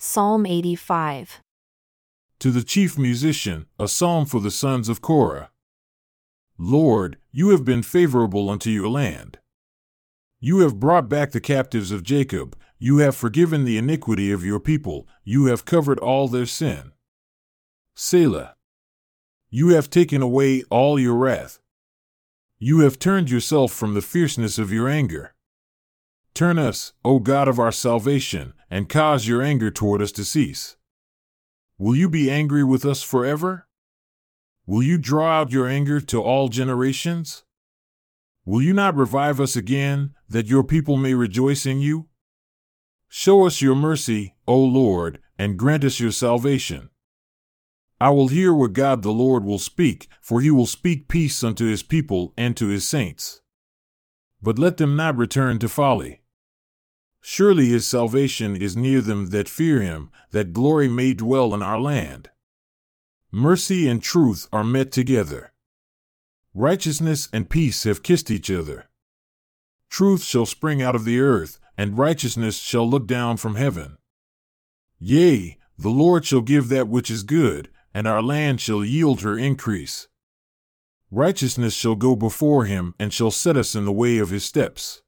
Psalm 85. To the chief musician, a psalm for the sons of Korah. Lord, you have been favorable unto your land. You have brought back the captives of Jacob, you have forgiven the iniquity of your people, you have covered all their sin. Selah. You have taken away all your wrath. You have turned yourself from the fierceness of your anger. Turn us, O God of our salvation, and cause your anger toward us to cease. Will you be angry with us forever? Will you draw out your anger to all generations? Will you not revive us again, that your people may rejoice in you? Show us your mercy, O Lord, and grant us your salvation. I will hear what God the Lord will speak, for he will speak peace unto his people and to his saints. But let them not return to folly. Surely his salvation is near them that fear him, that glory may dwell in our land. Mercy and truth are met together. Righteousness and peace have kissed each other. Truth shall spring out of the earth, and righteousness shall look down from heaven. Yea, the Lord shall give that which is good, and our land shall yield her increase. Righteousness shall go before him, and shall set us in the way of his steps.